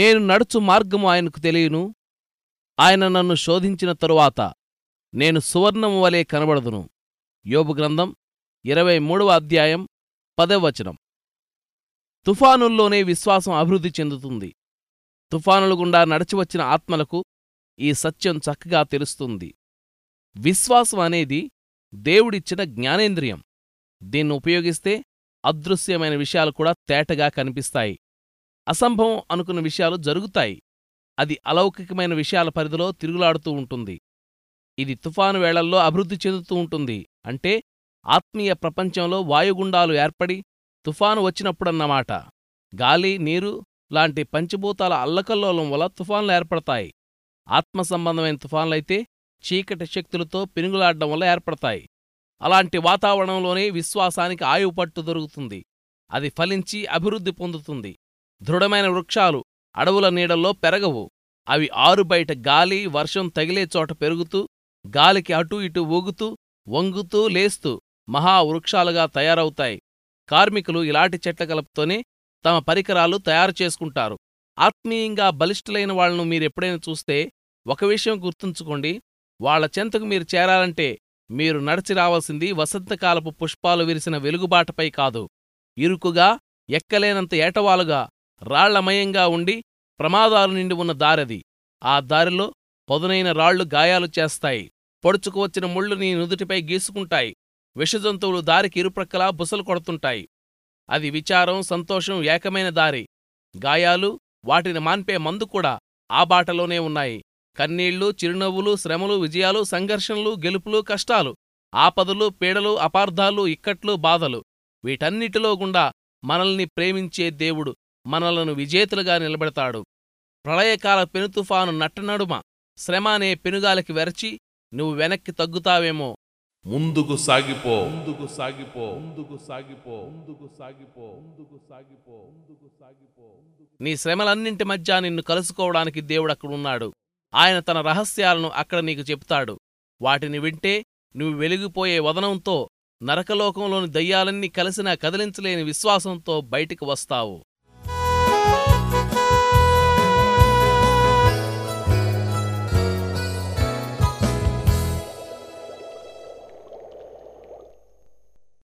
నేను నడుచు మార్గము ఆయనకు తెలియను. ఆయన నన్ను శోధించిన తరువాత నేను సువర్ణము వలె కనబడదును. యోబు గ్రంథం ఇరవై మూడవ అధ్యాయం పదవచనం తుఫానుల్లోనే విశ్వాసం అభివృద్ధి చెందుతుంది. తుఫానులు గుండా నడిచివచ్చిన ఆత్మలకు ఈ సత్యం చక్కగా తెలుస్తుంది. విశ్వాసం అనేది దేవుడిచ్చిన జ్ఞానేంద్రియం. దీన్ని ఉపయోగిస్తే అదృశ్యమైన విషయాలు కూడా తేటగా కనిపిస్తాయి. అసంభవం అనుకున్న విషయాలు జరుగుతాయి. అది అలౌకికమైన విషయాల పరిధిలో తిరుగులాడుతూ ఉంటుంది. ఇది తుఫాను వేళల్లో అభివృద్ధి చెందుతూ ఉంటుంది. అంటే ఆత్మీయ ప్రపంచంలో వాయుగుండాలు ఏర్పడి తుఫాను వచ్చినప్పుడన్నమాట. గాలి నీరు లాంటి పంచభూతాల అల్లకల్లోలం వల్ల తుఫాన్లు ఏర్పడతాయి. ఆత్మ సంబంధమైన తుఫాన్లైతే చీకటి శక్తులతో పెనుగులాడడం వల్ల ఏర్పడతాయి. అలాంటి వాతావరణంలోనే విశ్వాసానికి ఆయువు పట్టు దొరుకుతుంది. అది ఫలించి అభివృద్ధి పొందుతుంది. దృఢమైన వృక్షాలు అడవుల నీడల్లో పెరగవు. అవి ఆరుబయట గాలి వర్షం తగిలే చోట పెరుగుతూ గాలికి అటూ ఇటూ ఊగుతూ వంగుతూ లేస్తూ మహావృక్షాలుగా తయారవుతాయి. కార్మికులు ఇలాంటి చెట్ల కలుపుతోనే తమ పరికరాలు తయారు చేసుకుంటారు. ఆత్మీయంగా బలిష్ఠులైన వాళ్ళను మీరెప్పుడైనా చూస్తే ఒక విషయం గుర్తుంచుకోండి. వాళ్ళ చెంతకు మీరు చేరాలంటే మీరు నడిచి రావాల్సింది వసంతకాలపు పుష్పాలు విరిసిన వెలుగుబాటపై కాదు. ఇరుకుగా ఎక్కలేనంత ఏటవాలుగా రాళ్ళమయంగా ఉండి ప్రమాదాలు నిండి ఉన్న దారది. ఆ దారిలో పదునైన రాళ్ళు గాయాలు చేస్తాయి. పొడుచుకు వచ్చిన ముళ్ళు నీ నుదుటిపై గీసుకుంటాయి. విషజంతువులు దారికి ఇరుప్రక్కలా బుసలు కొడుతుంటాయి. అది విచారం సంతోషం ఏకమైన దారి. గాయాలు వాటిని మాన్పే మందు కూడా ఆ బాటలోనే ఉన్నాయి. కన్నీళ్ళు చిరునవ్వులు శ్రమలు విజయాలు సంఘర్షణలు గెలుపులు కష్టాలు ఆపదలు పీడలు అపార్థాలు ఇక్కట్లు బాధలు వీటన్నిటిలో గుండా మనల్ని ప్రేమించే దేవుడు మనలను విజేతలుగా నిలబెడతాడు. ప్రళయకాల పెనుతుఫాను నట్టనడుమ శ్రమ అనే పెనుగాలికి వెరచి నువ్వు వెనక్కి తగ్గుతావేమో. ముందుకు సాగిపో. ముందుకు సాగిపో. ముందుకు సాగిపో. ముందుకు సాగిపో. ముందుకు సాగిపో. ముందుకు సాగిపో. నీ శ్రమలన్నింటి మధ్య నిన్ను కలుసుకోవడానికి దేవుడు అక్కడున్నాడు ఆయన తన రహస్యాలను అక్కడ నీకు చెప్తాడు వాటిని వింటే నువ్వు వెలిగిపోయే వదనంతో నరకలోకంలోని దయ్యాలన్నీ కలిసినా కదిలించలేని విశ్వాసంతో బయటికి వస్తావు.